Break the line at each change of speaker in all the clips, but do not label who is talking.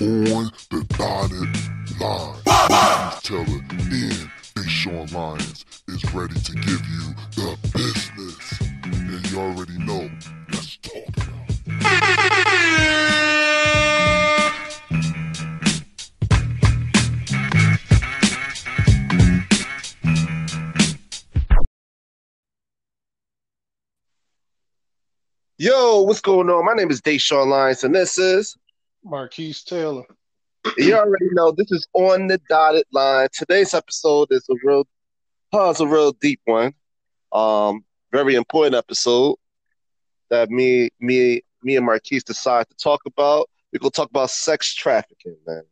on the dotted line. Marquise Taylor and Deshaun Lyons is ready to give you the business. And you already know, let's talk about
Yo, what's going on? My name is Deshaun Lyons, and this is
Marquise Taylor.
you already know this is on the dotted line. Today's episode is a real, oh, it's a real deep one. Um, very important episode that me, me, me and Marquise decided to talk about. We're gonna talk about sex trafficking, man.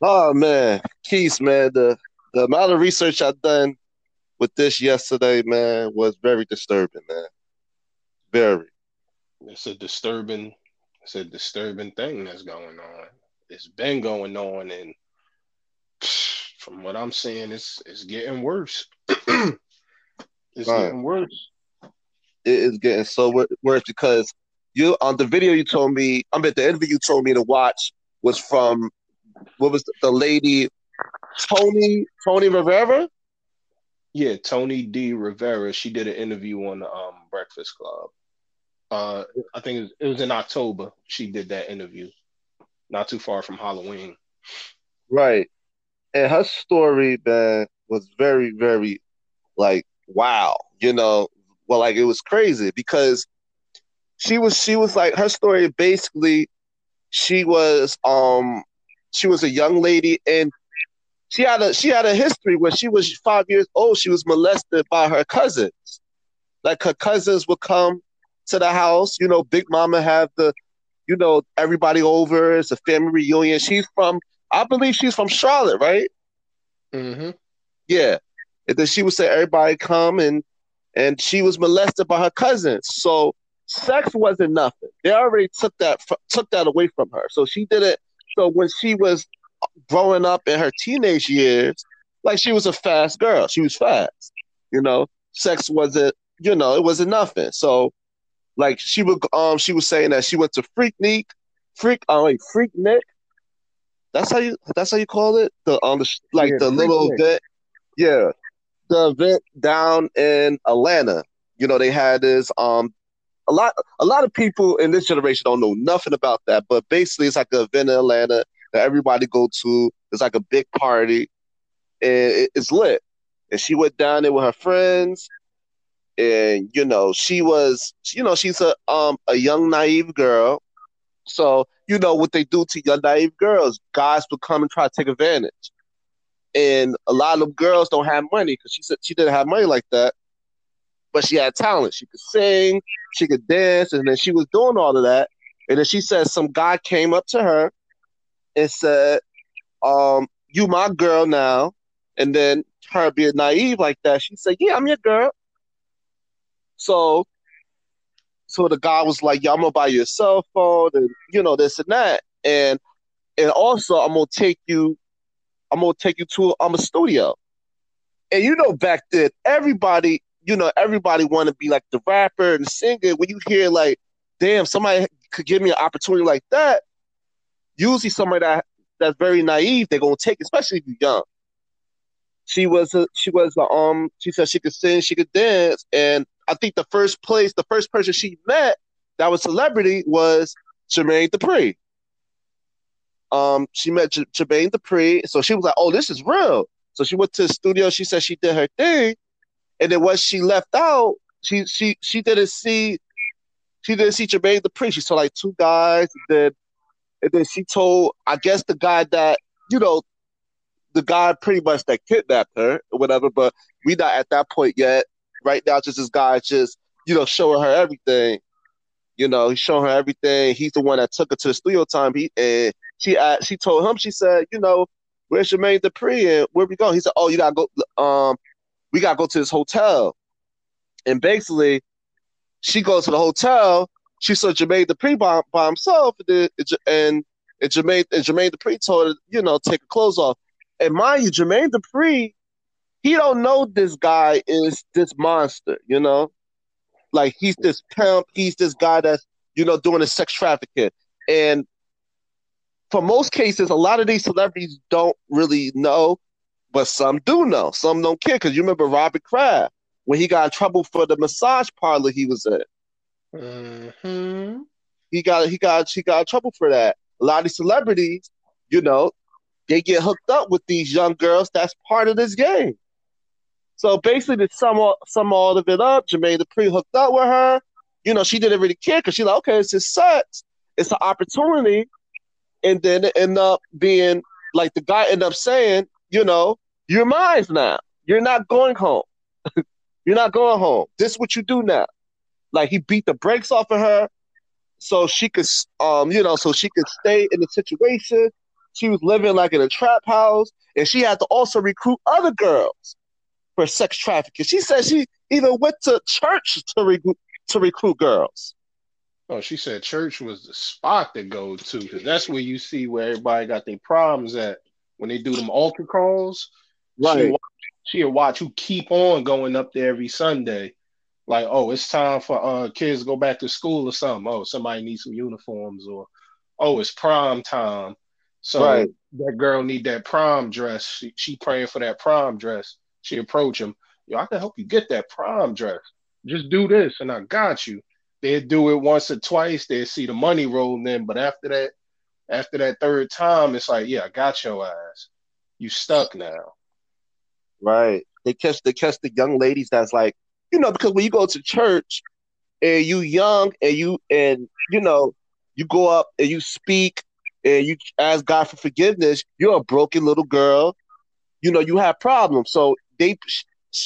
Oh man, Keith, man, the the amount of research I've done with this yesterday, man, was very disturbing, man. Very.
It's a disturbing, it's a disturbing thing that's going on. It's been going on, and from what I'm seeing, it's it's getting worse. it's
Right.
getting worse.
it is getting so worse because you on the video you told me I'm mean the interview you told me to watch was from what was the lady Tony Tony Rivera?
Yeah, Tony D. Rivera. She did an interview on the um, Breakfast Club. Uh, I think it was, it was in October. She did that interview, not too far from Halloween.
Right. And her story, man, was very, very like wow, you know, well like it was crazy because she was she was like her story basically she was um she was a young lady and she had a she had a history when she was five years old she was molested by her cousins like her cousins would come to the house. You know big mama have the you know everybody over. It's a family reunion. She's from i believe she's from charlotte right?
Mm-hmm.
yeah. And then she would say everybody come and and she was molested by her cousins so sex wasn't nothing. They already took that took that away from her. So she did it so when she was growing up in her teenage years like she was a fast girl. She was fast you know? Sex wasn't you know it wasn't nothing. So like she would um she was saying that she went to freaknik freak oh wait freaknik that's how you that's how you call it? The um the, like
Yeah,
the little
Freaknik.
event? Yeah. The event down in atlanta. You know they had this um a lot a lot of people in this generation don't know nothing about that but basically it's like an event in atlanta that everybody go to. It's like a big party. And it- it's lit. And she went down there with her friends and you know she was you know she's a um a young naive girl. So you know what they do to young naive girls guys will come and try to take advantage. And a lot of girls don't have money because she said she didn't have money like that. But she had talent. She could sing she could dance and then she was doing all of that. And then she said some guy came up to her and said um you my girl now. And then her being naive like that she said yeah i'm your girl so so the guy was like, Yeah, I'm gonna buy you a cell phone and you know, this and that. And and also I'm gonna take you I'm gonna take you to um, a studio. And you know, back then, everybody, you know, everybody wanna be like the rapper and singer. When you hear like, damn, somebody could give me an opportunity like that, usually somebody that that's very naive, they're gonna take, especially if you're young. She was a she was a, um she said she could sing, she could dance, and I think the first place, the first person she met that was celebrity was Jermaine Dupri. Um, she met J- Jermaine Dupri, so she was like, "Oh, this is real." So she went to the studio. She said she did her thing, and then what she left out, she she she didn't see, she didn't see Jermaine Dupri. She saw like two guys, and then and then she told, I guess the guy that you know, the guy pretty much that kidnapped her or whatever. But we not at that point yet right now just this guy just you know showing her everything. You know he's showing her everything. He's the one that took her to the studio time. He and she uh, she told him she said you know where's Jermaine Dupri and where we going he said oh you gotta go um we gotta go to this hotel. And basically she goes to the hotel. She saw Jermaine Dupri by, by himself. And, and and Jermaine and Jermaine Dupri told her you know take her clothes off. And mind you Jermaine Dupri he don't know this guy is this monster, you know? Like he's this pimp, he's this guy that's, you know, doing the sex trafficking. And for most cases, a lot of these celebrities don't really know, but some do know. Some don't care because you remember Robert Kraft when he got in trouble for the massage parlor he was in.
Mm-hmm.
He got he got he got in trouble for that. A lot of celebrities, you know, they get hooked up with these young girls. That's part of this game. So basically, to sum all, sum all of it up, Jermaine Dupri hooked up with her. You know, she didn't really care because she's like, okay, it's just sex. It's an opportunity. And then it ended up being like the guy ended up saying, you know, you're mine now. You're not going home. you're not going home. This is what you do now. Like he beat the brakes off of her so she could um, you know, so she could stay in the situation. She was living like in a trap house, and she had to also recruit other girls for sex trafficking. She said she even went to church to recruit to recruit girls.
Oh, she said church was the spot to go to because that's where you see where everybody got their problems at when they do them altar calls.
Right.
She'll watch you keep on going up there every Sunday. Like, oh, it's time for uh, kids to go back to school or something. Oh, somebody needs some uniforms, or oh, it's prom time. So
Right.
that girl need that prom dress. She, she praying for that prom dress. She approach him. Yo, I can help you get that prom dress. Just do this, and I got you. They'd do it once or twice. They'd see the money rolling in, but after that, after that third time, it's like, yeah, I got your ass. You stuck now.
Right. They catch they catch the young ladies that's like, you know, because when you go to church and you young and you and you know, you go up and you speak and you ask God for forgiveness, you're a broken little girl. You know, you have problems. So they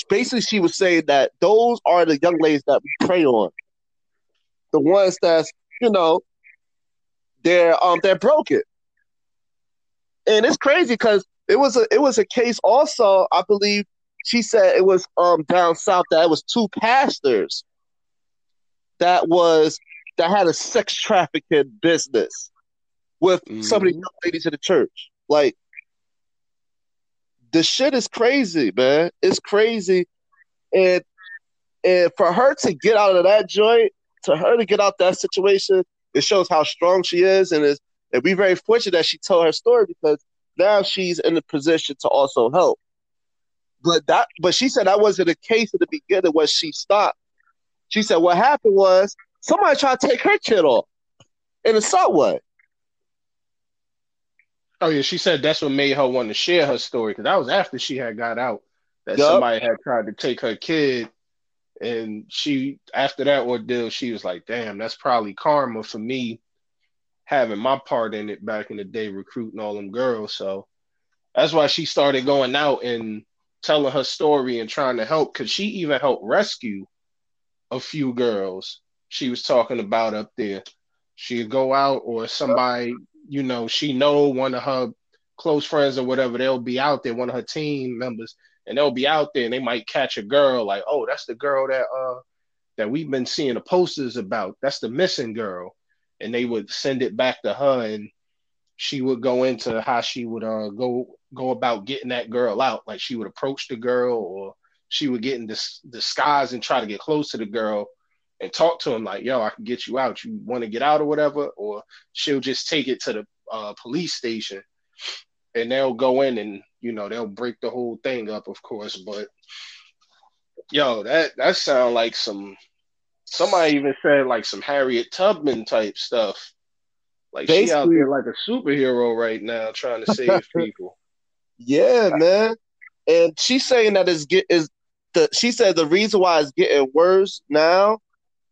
basically she was saying that those are the young ladies that we prey on. The ones that's, you know, they're um they're broken. And it's crazy because it was a it was a case also, I believe she said it was um down south that it was two pastors that was that had a sex trafficking business with some of the
Mhm.
young ladies in the church. Like the shit is crazy, man. It's crazy. And and for her to get out of that joint, to her to get out that situation, it shows how strong she is and is and we very fortunate that she told her story because now she's in a position to also help. But that but she said that wasn't the case at the beginning when she stopped. She said what happened was somebody tried to take her kid off in the subway.
Oh yeah, she said that's what made her want to share her story because that was after she had got out that
Yup.
somebody had tried to take her kid, and she after that ordeal she was like, "Damn, that's probably karma for me having my part in it back in the day, recruiting all them girls." So that's why she started going out and telling her story and trying to help because she even helped rescue a few girls she was talking about up there. She'd go out or somebody, you know, she know one of her close friends or whatever, they'll be out there, one of her team members, and they'll be out there and they might catch a girl like, oh, that's the girl that uh that we've been seeing the posters about. That's the missing girl. And they would send it back to her and she would go into how she would uh go go about getting that girl out. Like she would approach the girl or she would get in this disguise and try to get close to the girl and talk to him like, yo, I can get you out. You want to get out or whatever? Or she'll just take it to the uh, police station and they'll go in and, you know, they'll break the whole thing up, of course. But yo, that that sound like some somebody even said like some Harriet Tubman type stuff. Like she out
Basically-
there like a superhero right now trying to save people.
Yeah, man. And she's saying that it's get is the she said the reason why it's getting worse now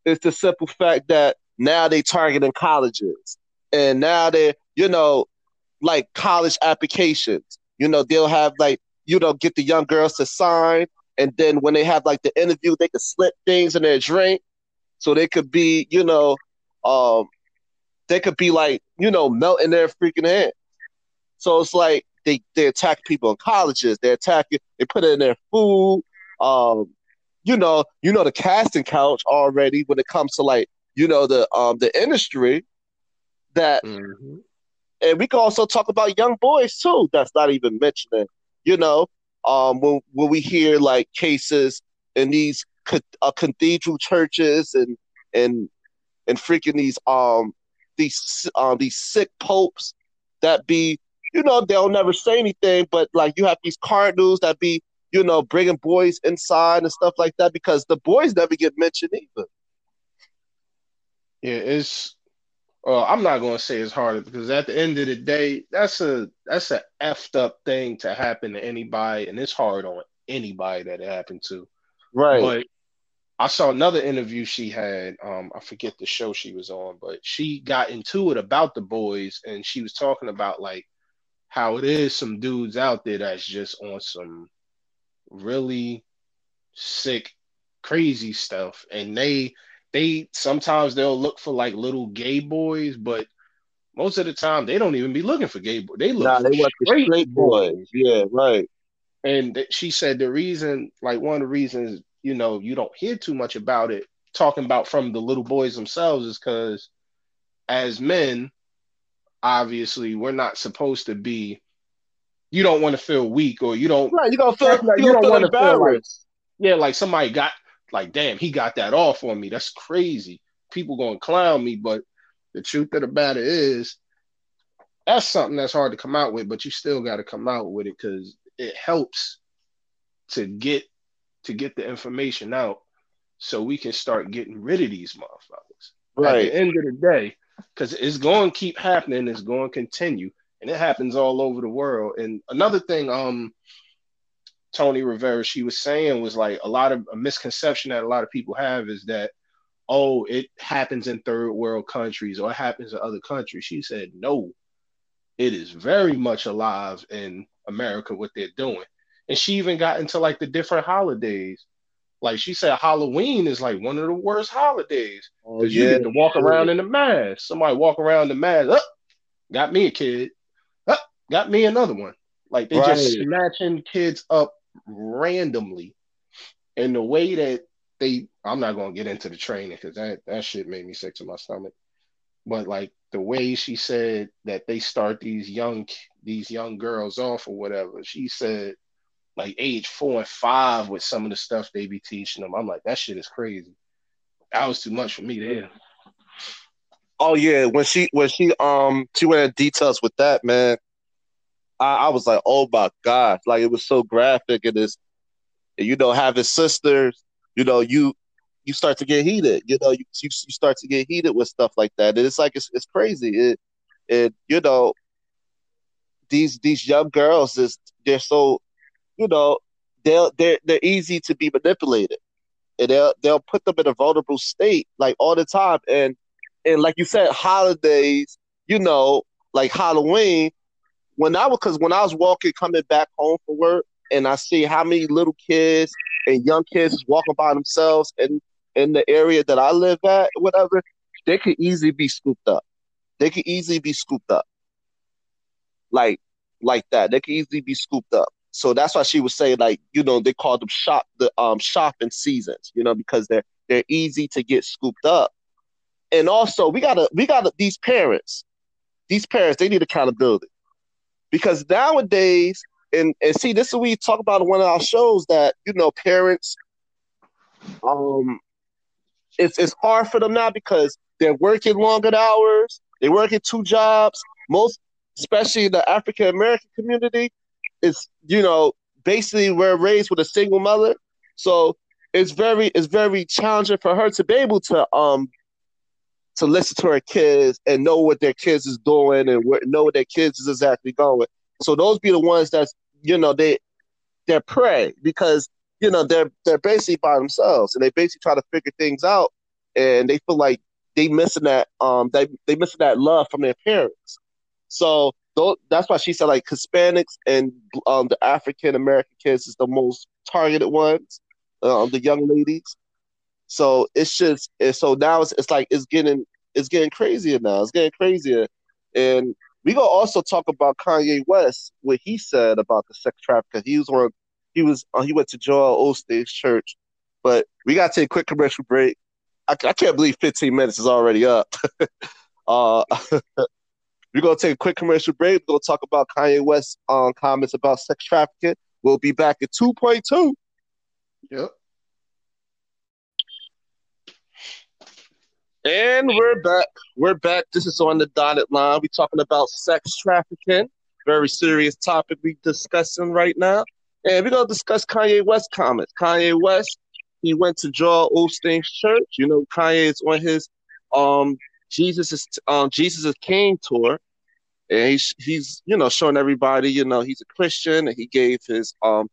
is the simple fact that now they targeting colleges. And now they you know, like college applications. You know, they'll have like, you know, get the young girls to sign and then when they have like the interview, they could slip things in their drink. So they could be, you know, um they could be like, you know, melting their freaking hand. So it's like they they attack people in colleges. They attack it. They put it in their food. Um, you know, you know the casting couch already when it comes to like you know the um the industry. That
Mhm.
and we can also talk about young boys too. That's not even mentioning. You know, um, when when we hear like cases in these uh, cathedral churches and and and freaking these um these um these sick popes that be, you know, they'll never say anything, but like you have these cardinals that be, you know, bringing boys inside and stuff like that because the boys never get mentioned either.
Yeah, it's. Well, I'm not gonna say it's harder because at the end of the day, that's a that's a effed up thing to happen to anybody, and it's hard on anybody that it happened to.
Right.
But I saw another interview she had. Um, I forget the show she was on, but she got into it about the boys, and she was talking about like how it is some dudes out there that's just on some really sick, crazy stuff, and they they sometimes they'll look for like little gay boys, but most of the time they don't even be looking for gay boys. They look
nah, they
straight,
straight boys. Yeah, right.
And th- she said the reason, like one of the reasons you know, you don't hear too much about it talking about from the little boys themselves is because as men, obviously, we're not supposed to be. You don't want to feel weak, or you don't.
Right, you don't feel
Like,
you,
you
don't feel
wanna feel like-. Yeah, like somebody got like, damn, he got that off on me. That's crazy. People gonna clown me, but the truth of the matter is, that's something that's hard to come out with. But you still got to come out with it because it helps to get to get the information out, so we can start getting rid of these motherfuckers. At
right.
the end of the day, because it's going to keep happening, it's going to continue, and it happens all over the world. And another thing, um, Tony Rivera, she was saying was like a lot of a misconception that a lot of people have is that, oh, it happens in third world countries or it happens in other countries. She said, no, it is very much alive in America what they're doing. And she even got into like the different holidays. Like she said, Halloween is like one of the worst holidays
Oh,
because you get to walk around in the mask. Somebody walk around in the mask. Up, got me a kid. Got me another one. Like they just
Right.
snatching kids up randomly. And the way that they, I'm not gonna get into the training because that that shit made me sick to my stomach. But like the way she said that they start these young these young girls off or whatever, she said like age four and five with some of the stuff they be teaching them. I'm like, that shit is crazy. That was too much for me there.
Oh yeah, when she when she um she went in details with that man, I, I was like, oh my god, like it was so graphic and and, you know, having sisters, you know, you you start to get heated, you know, you you, you start to get heated with stuff like that, and it's like it's it's crazy, it it you know, these these young girls is they're so, you know, they'll they're they're easy to be manipulated, and they'll they'll put them in a vulnerable state like all the time, and and like you said, holidays, you know, like Halloween. When I was, because when I was walking, coming back home from work, and I see how many little kids and young kids walking by themselves in in the area that I live at, whatever, they could easily be scooped up. They could easily be scooped up, like like that. They could easily be scooped up. So that's why she was saying, like, you know, they call them shop the um shopping seasons, you know, because they're they're easy to get scooped up and also we gotta we gotta these parents these parents they need accountability because nowadays and and see this is what we talk about in one of our shows that you know parents um it's it's hard for them now because they're working longer hours they're working two jobs. Most especially the african american community is you know basically we're raised with a single mother. So it's very it's very challenging for her to be able to um to listen to her kids and know what their kids is doing and where, know what their kids is exactly going. So those be the ones that's you know they they're prey because you know they're they're basically by themselves and they basically try to figure things out and they feel like they missing that um they they missing that love from their parents. So tho- that's why she said like Hispanics and um the African American kids is the most targeted ones, um the young ladies. So it's just so now it's, it's like it's getting it's getting crazier now. It's getting crazier, and we gonna also talk about Kanye West what he said about the sex trafficking. He was on he was uh, he went to Joel Osteen's church, but we gotta take a quick commercial break. I, I can't believe 15 minutes is already up. uh, we're gonna take a quick commercial break. We're gonna talk about Kanye West's um, comments about sex trafficking. We'll be back at 2.2.
Yep.
And we're back. we're back. This is on the dotted line. We're talking about sex trafficking. Very serious topic we discussing right now. And we're gonna discuss Kanye West comments. Kanye West, he went to Joel Osteen's church. You know, Kanye is on his um Jesus is um Jesus is King tour. And he's he's you know showing everybody, you know, he's a Christian and he gave his um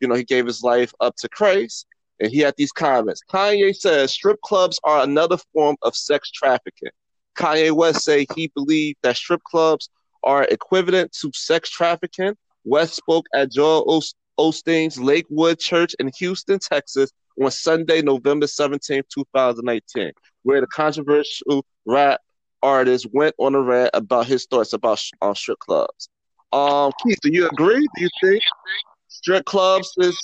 you know, he gave his life up to Christ. And he had these comments. Kanye says strip clubs are another form of sex trafficking. Kanye West say he believed that strip clubs are equivalent to sex trafficking. West spoke at Joel Osteen's Lakewood Church in Houston, Texas on Sunday, November 17, 2019, where the controversial rap artist went on a rant about his thoughts about on strip clubs. Um, Keith, do you agree? Do you think strip clubs is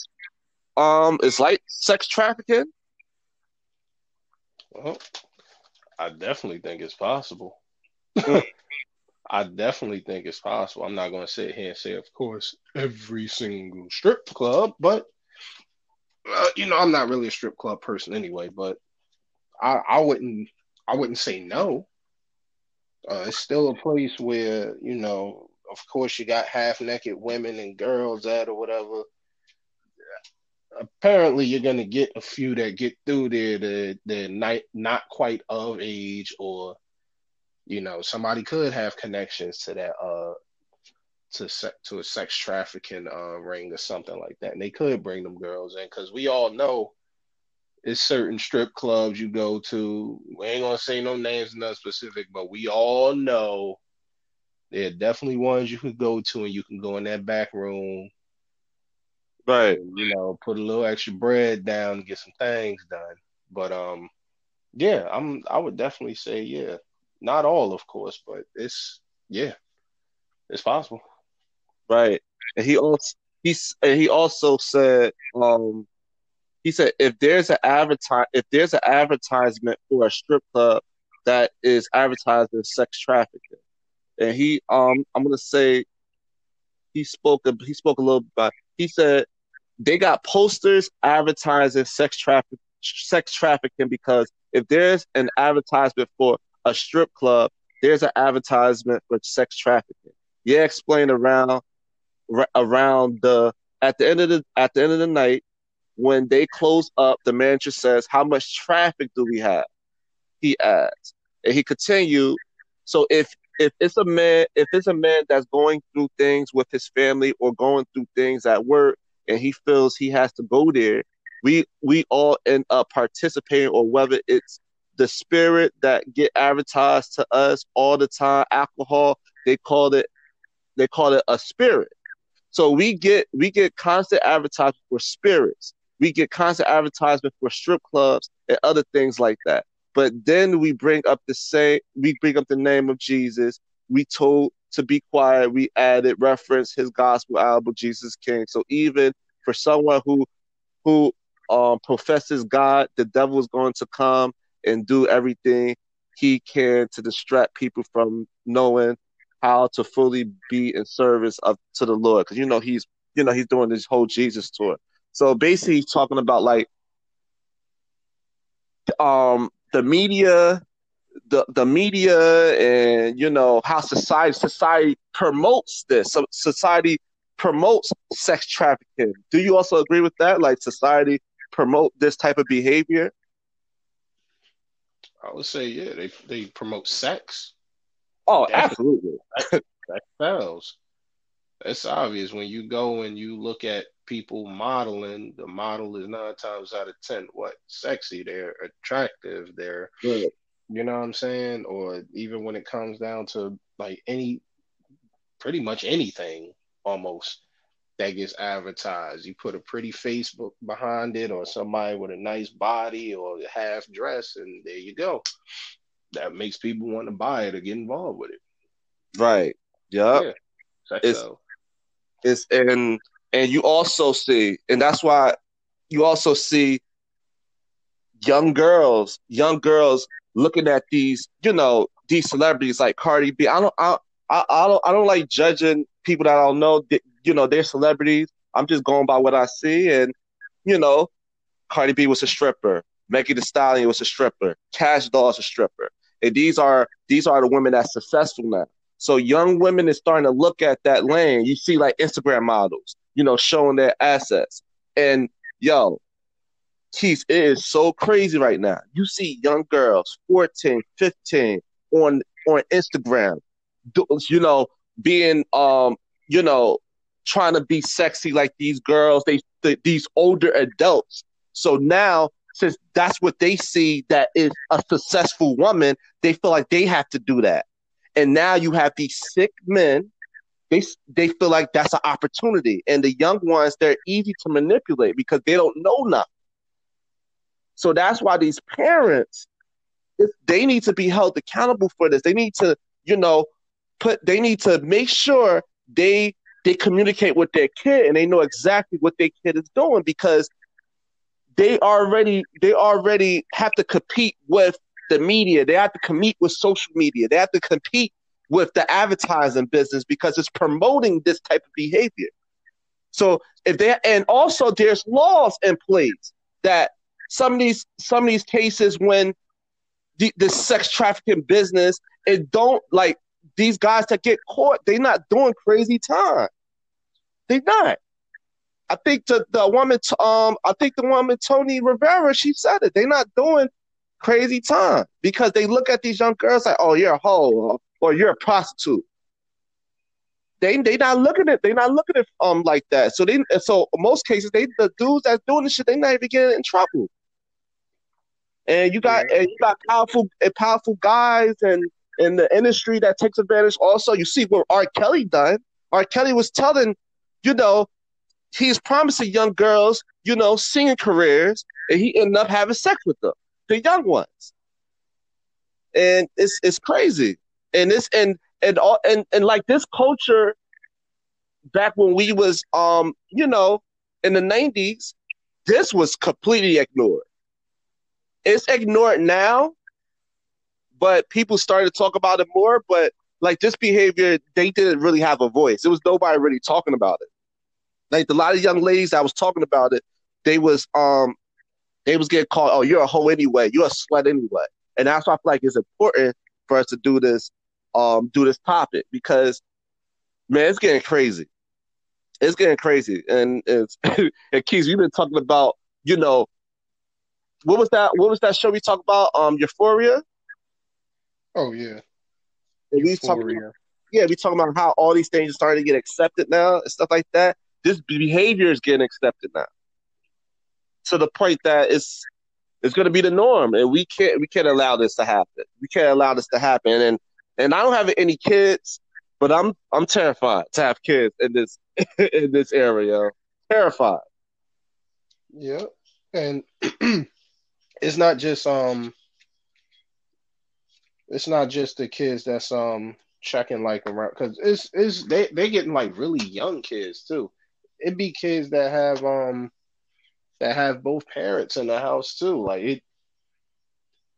um is like sex trafficking?
Well, I definitely think it's possible. I definitely think it's possible. I'm not going to sit here and say, of course, every single strip club, but uh, you know, I'm not really a strip club person anyway. But I, I wouldn't, I wouldn't say no. Uh, it's still a place where you know, of course, you got half naked women and girls at or whatever apparently you're gonna get a few that get through there that they're not not quite of age or you know somebody could have connections to that uh to se- to a sex trafficking uh ring or something like that. And they could bring them girls in because we all know it's certain strip clubs you go to. We ain't gonna say no names nothing specific but we all know there are definitely ones you could go to and you can go in that back room
Right.
you know, put a little extra bread down get some things done. But um, yeah, I'm I would definitely say yeah. Not all, of course, but it's yeah, it's possible.
Right. And he also he's and he also said um he said if there's an advertise if there's an advertisement for a strip club that is advertising sex trafficking, and he um I'm gonna say he spoke he spoke a little about he said they got posters advertising sex traffic sex trafficking because if there's an advertisement for a strip club, there's an advertisement for sex trafficking. Yeah, explain around around the at the end of the at the end of the night when they close up, the manager says, "How much traffic do we have?" He adds, and he continued. So if if it's a man, if it's a man that's going through things with his family or going through things at work, and he feels he has to go there, we we all end up participating, or whether it's the spirit that get advertised to us all the time, alcohol, they call it they call it a spirit. So we get we get constant advertisement for spirits. We get constant advertisement for strip clubs and other things like that. But then we bring up the same we bring up the name of Jesus. We told to be quiet, we added reference his gospel album, Jesus King. So even for someone who who um, professes God, the devil is going to come and do everything he can to distract people from knowing how to fully be in service of to the Lord. Because you know he's you know he's doing this whole Jesus tour. So basically, he's talking about like um the media the the media and you know how society society promotes this. So society promotes sex trafficking. Do you also agree with that? Like society promote this type of behavior?
I would say yeah, they they promote sex.
Oh, absolutely.
That, that sells. It's obvious when you go and you look at people modeling. The model is nine times out of ten what sexy. They're attractive. They're
Good.
You know what I'm saying? Or even when it comes down to like any pretty much anything almost that gets advertised. You put a pretty face behind it or somebody with a nice body or half dress and there you go. That makes people want to buy it or get involved with it.
Right. Yep.
Yeah.
It's-. It's and and you also see, and that's why you also see young girls, young girls looking at these, you know, these celebrities like Cardi B. I don't, I, I, I don't, I don't like judging people that I don't know. That, you know, they're celebrities. I'm just going by what I see, and you know, Cardi B was a stripper. Megan Thee Stallion was a stripper. Cash Doll Doll's a stripper. and these are these are the women that's successful now. So young women is starting to look at that lane. You see like Instagram models, you know, showing their assets. And yo, Keith, it is so crazy right now. You see young girls, 14, 15, on on Instagram, you know, being um, you know, trying to be sexy like these girls, they, they these older adults. So now since that's what they see that is a successful woman, they feel like they have to do that. And now you have these sick men. They they feel like that's an opportunity, and the young ones they're easy to manipulate because they don't know nothing. So that's why these parents, they need to be held accountable for this. They need to, you know, put. They need to make sure they they communicate with their kid and they know exactly what their kid is doing because they already they already have to compete with the media. They have to compete with social media. They have to compete with the advertising business because it's promoting this type of behavior. So if they and also there's laws in place that some of these some of these cases when the, the sex trafficking business it don't like these guys that get caught they're not doing crazy time they're not i think the, the woman um i think the woman tony rivera she said it they're not doing crazy time because they look at these young girls like oh you're a hoe or you're a prostitute they they not looking at they not looking at um like that. So they so most cases they the dudes that's doing this shit they not even getting in trouble. And you got and you got powerful and powerful guys and in the industry that takes advantage. Also, you see what R. Kelly done. R. Kelly was telling, you know, he's promising young girls, you know, singing careers, and he ended up having sex with them, the young ones. And it's it's crazy. And this and and all and, and like this culture back when we was um, you know, in the nineties, this was completely ignored it's ignored now, but people started to talk about it more. But like this behavior, they didn't really have a voice. It was nobody really talking about it. Like a lot of young ladies that was talking about it, they was um they was getting called, oh, you're a hoe anyway, you're a slut anyway. And that's why I feel like it's important for us to do this, um, do this topic because man, it's getting crazy. It's getting crazy. And it's and Keith, you've been talking about, you know, what was that? What was that show we talked about? Um, Euphoria.
Oh yeah.
And we talking about, yeah, we talking about how all these things are starting to get accepted now and stuff like that. This behavior is getting accepted now, to the point that it's it's going to be the norm, and we can't we can't allow this to happen. We can't allow this to happen. And and I don't have any kids, but I'm I'm terrified to have kids in this in this area. Terrified.
Yeah, and it's not just um it's not just the kids that's um checking like around because it's it's they they getting like really young kids too. It'd be kids that have um that have both parents in the house too. Like it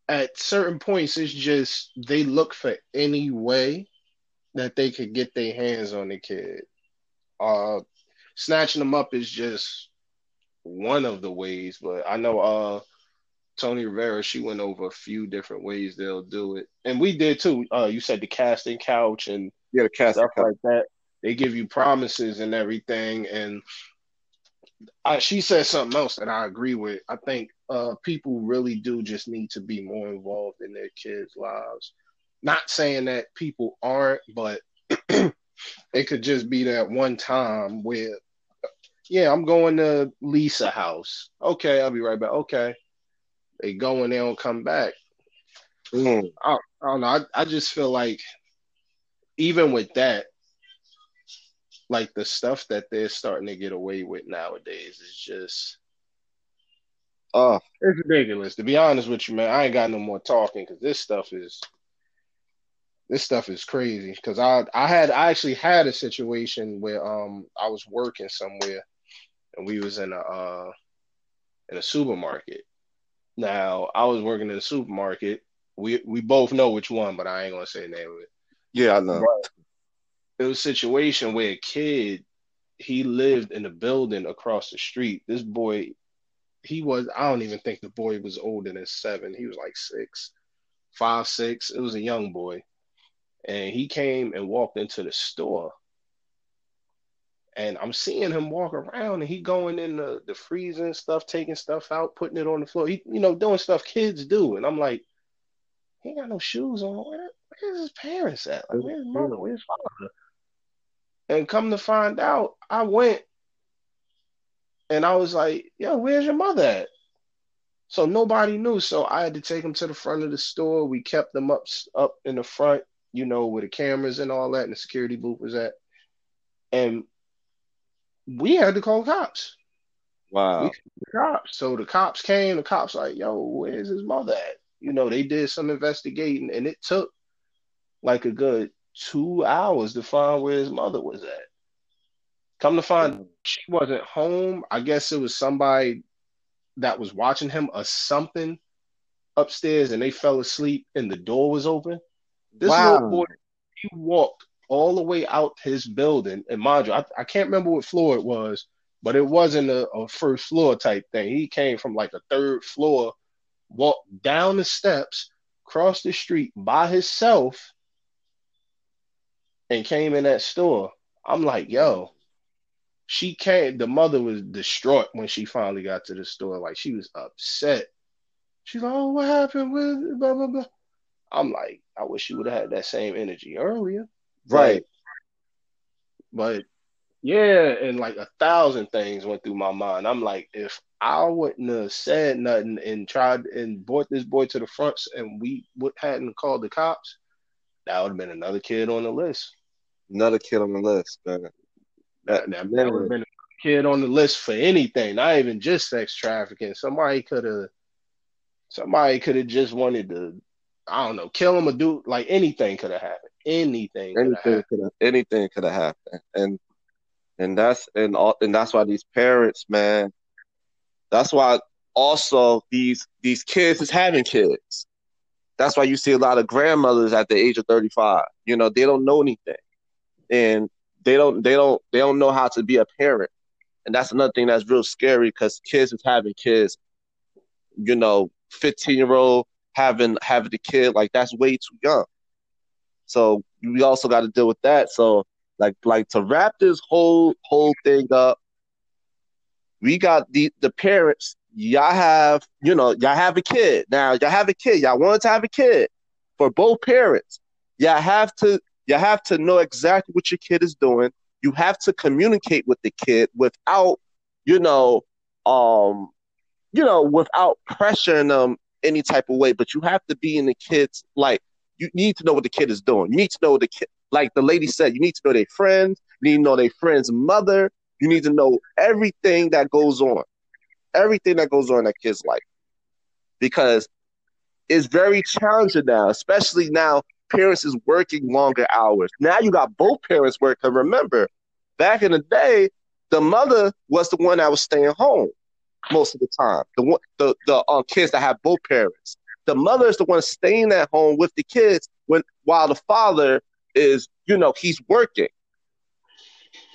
at certain points it's just they look for any way that they could get their hands on the kid. Uh snatching them up is just one of the ways, but I know uh Tony Rivera, she went over a few different ways they'll do it, and we did too. Uh, you said the casting couch and
yeah, the casting
stuff couch. like that. They give you promises and everything, and I, she said something else that I agree with. I think uh, people really do just need to be more involved in their kids' lives. Not saying that people aren't, but it could just be that one time where, yeah, I'm going to lease a house. Okay, I'll be right back. Okay, they go and they don't come back. Mm. I, I, don't know. I, I just feel like even with that, like the stuff that they're starting to get away with nowadays is just
oh
it's ridiculous. To be honest with you, man, I ain't got no more talking because this stuff is this stuff is crazy. Because I I had I actually had a situation where um I was working somewhere and we was in a uh in a supermarket now, I was working in a supermarket. We we both know which one, but I ain't gonna say the name of it.
Yeah, I know. But
it was a situation where a kid he lived in a building across the street. This boy, he was I don't even think the boy was older than seven. He was like six, five, six. It was a young boy. And he came and walked into the store. And I'm seeing him walk around and he going in the, the freezer and stuff, taking stuff out, putting it on the floor. He, you know, doing stuff kids do. And I'm like, he ain't got no shoes on. Where, where's his parents at? Like, where's his mother? Where's father? And come to find out, I went and I was like, yo, where's your mother at? So nobody knew. So I had to take him to the front of the store. We kept them up up in the front, you know, where the cameras and all that and the security booth was at. And we had to call cops.
Wow.
Cops. So the cops came, the cops like, yo, where's his mother at? You know, they did some investigating and it took like a good two hours to find where his mother was at. Come to find she wasn't home. I guess it was somebody that was watching him or something upstairs and they fell asleep and the door was open. This wow. little boy, he walked all the way out his building. And mind you, I, I can't remember what floor it was, but it wasn't a, a first floor type thing. He came from like a third floor, walked down the steps, crossed the street by himself, and came in that store. I'm like, yo, she came. The mother was distraught when she finally got to the store. Like she was upset. She's like, "Oh, what happened with blah blah blah." I'm like, I wish you would have had that same energy earlier.
Right.
But, but yeah, and like a thousand things went through my mind. I'm like, if I wouldn't have said nothing and tried and brought this boy to the front, and we would hadn't called the cops, that would have been another kid on the list.
Another kid on the list, man.
That, that, that would have been a kid on the list for anything, not even just sex trafficking. Somebody could have, somebody could have just wanted to, I don't know, kill him or do like anything could have happened. Anything,
anything could have, anything could have happened, and and that's and all, and that's why these parents, man, that's why also these these kids is having kids. That's why you see a lot of grandmothers at the age of 35. You know, they don't know anything. And they don't they don't they don't know how to be a parent, and that's another thing that's real scary because kids is having kids, you know, fifteen year old having having the kid like that's way too young. So we also got to deal with that. So like like to wrap this whole whole thing up, we got the the parents. Y'all have you know y'all have a kid now. Y'all have a kid. Y'all wanted to have a kid for both parents. Y'all have to you have to know exactly what your kid is doing. You have to communicate with the kid without, you know, um, you know, without pressuring them any type of way. But you have to be in the kid's like. You need to know what the kid is doing. You need to know the kid, like the lady said. You need to know their friends. You need to know their friend's mother. You need to know everything that goes on, everything that goes on in that kid's life, because it's very challenging now, especially now parents is working longer hours. Now you got both parents working. Remember, back in the day, the mother was the one that was staying home most of the time. The one, the the uh, kids that have both parents. The mother is the one staying at home with the kids when while the father is, you know, he's working.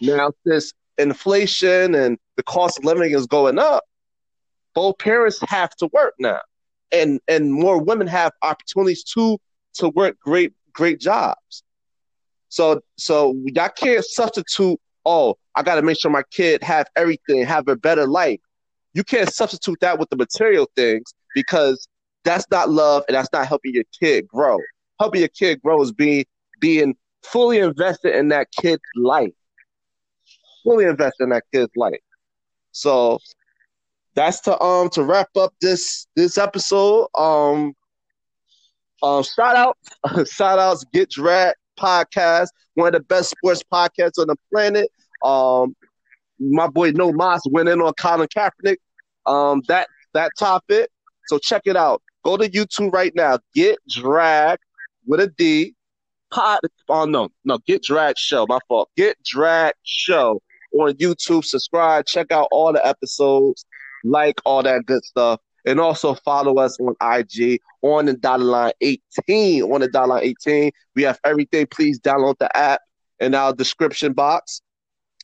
Now, this inflation and the cost of living is going up, both parents have to work now, and and more women have opportunities to to work great great jobs. So so y'all can't substitute. Oh, I got to make sure my kid have everything, have a better life. You can't substitute that with the material things because that's not love and that's not helping your kid grow. Helping your kid grow is being being fully invested in that kid's life. Fully invested in that kid's life. So that's to um to wrap up this this episode. Um um, shout out, shout outs, Get Dragged podcast, one of the best sports podcasts on the planet. Um, my boy No Moss went in on Colin Kaepernick. Um, that that topic. So check it out. Go to YouTube right now. Get drag with a D. Pod. Oh no, no. Get drag show. My fault. Get drag show on YouTube. Subscribe. Check out all the episodes. Like all that good stuff. And also follow us on IG on the dotted line 18. On the dotted line 18. We have everything. Please download the app in our description box.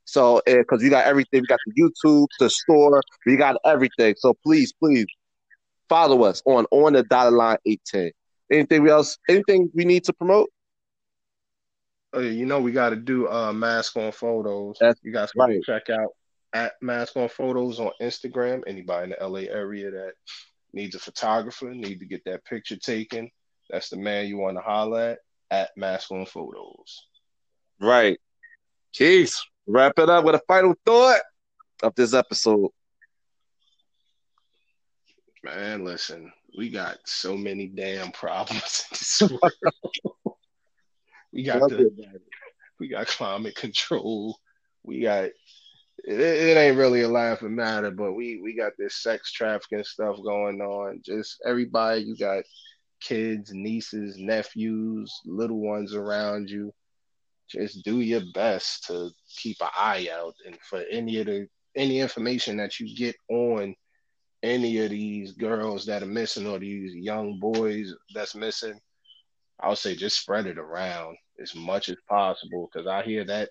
So, eh, because we got everything, we got the YouTube, the store, we got everything. So please, please follow us on on the dotted line 18. Anything else? Anything we need to promote?
Uh, you know, we got to do uh, mask on photos.
That's
you guys
right.
check out at mask on photos on Instagram. Anybody in the LA area that needs a photographer, need to get that picture taken, that's the man you want to holler at at mask on photos.
Right. Keith, wrap it up with a final thought of this episode.
Man, listen, we got so many damn problems in this world. we got the, we got climate control. We got it, it ain't really a laughing matter, but we we got this sex trafficking stuff going on. Just everybody, you got kids, nieces, nephews, little ones around you. Just do your best to keep an eye out, and for any of the any information that you get on any of these girls that are missing or these young boys that's missing, I'll say just spread it around as much as possible because I hear that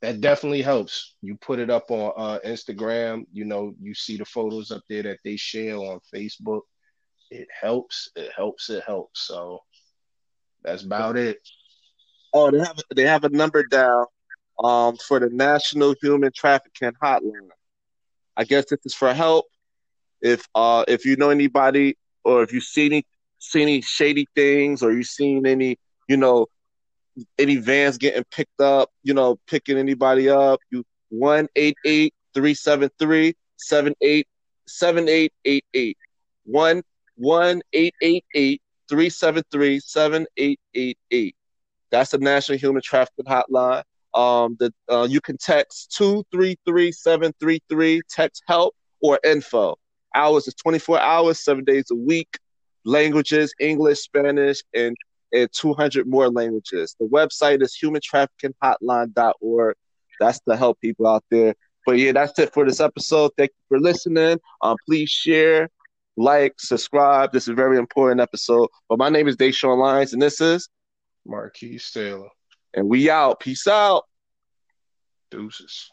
that definitely helps. You put it up on uh, Instagram, you know, you see the photos up there that they share on Facebook. It helps. It helps. It helps. So that's about it.
Oh, they have they have a number down um, for the National Human Trafficking Hotline. I guess this is for help. If uh if you know anybody or if you see any see any shady things or you seen any you know any vans getting picked up, you know, picking anybody up, you one eight eight three seven three seven eight seven eight eight eight one one eight eight eight three seven three seven eight eight eight. That's the National Human Trafficking Hotline. Um, the uh, you can text two three three seven three three. Text help or info. Hours is twenty four hours, seven days a week. Languages: English, Spanish, and and 200 more languages. The website is humantraffickinghotline.org. That's to help people out there. But yeah, that's it for this episode. Thank you for listening. Um, please share, like, subscribe. This is a very important episode. But my name is Deshaun Lyons, and this is
Marquis Taylor.
And we out. Peace out.
Deuces.